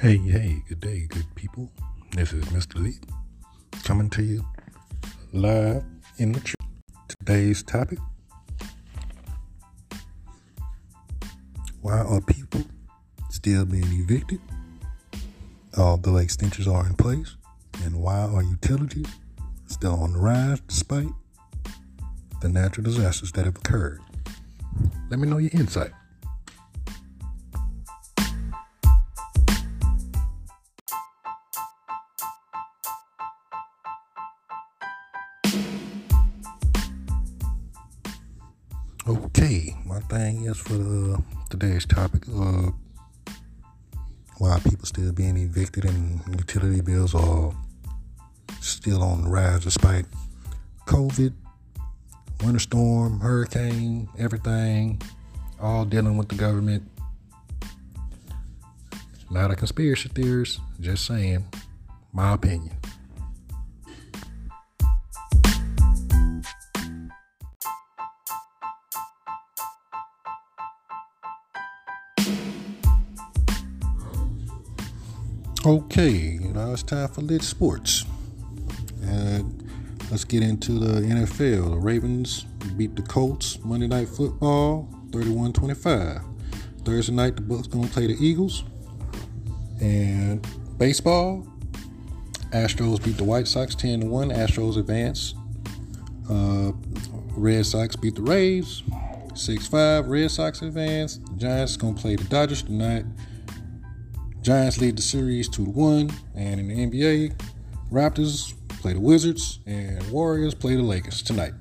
Hey, hey, good day, good people. This is Mr. Lee coming to you live in the truth. Today's topic Why are people still being evicted? Although extensions are in place, and why are utilities still on the rise despite the natural disasters that have occurred? Let me know your insight. Okay, my thing is for the, today's topic uh, why people still being evicted and utility bills are still on the rise despite COVID, winter storm, hurricane, everything, all dealing with the government. Not a conspiracy theorist, just saying my opinion. Okay, now it's time for lit sports. Let's get into the NFL. The Ravens beat the Colts Monday Night Football 31 25. Thursday night, the Bucks going to play the Eagles. And baseball, Astros beat the White Sox 10 to 1. Astros advance. Uh, Red Sox beat the Rays 6 5. Red Sox advance. The Giants going to play the Dodgers tonight. Giants lead the series 2 1. And in the NBA, Raptors play the Wizards and Warriors play the Lakers tonight.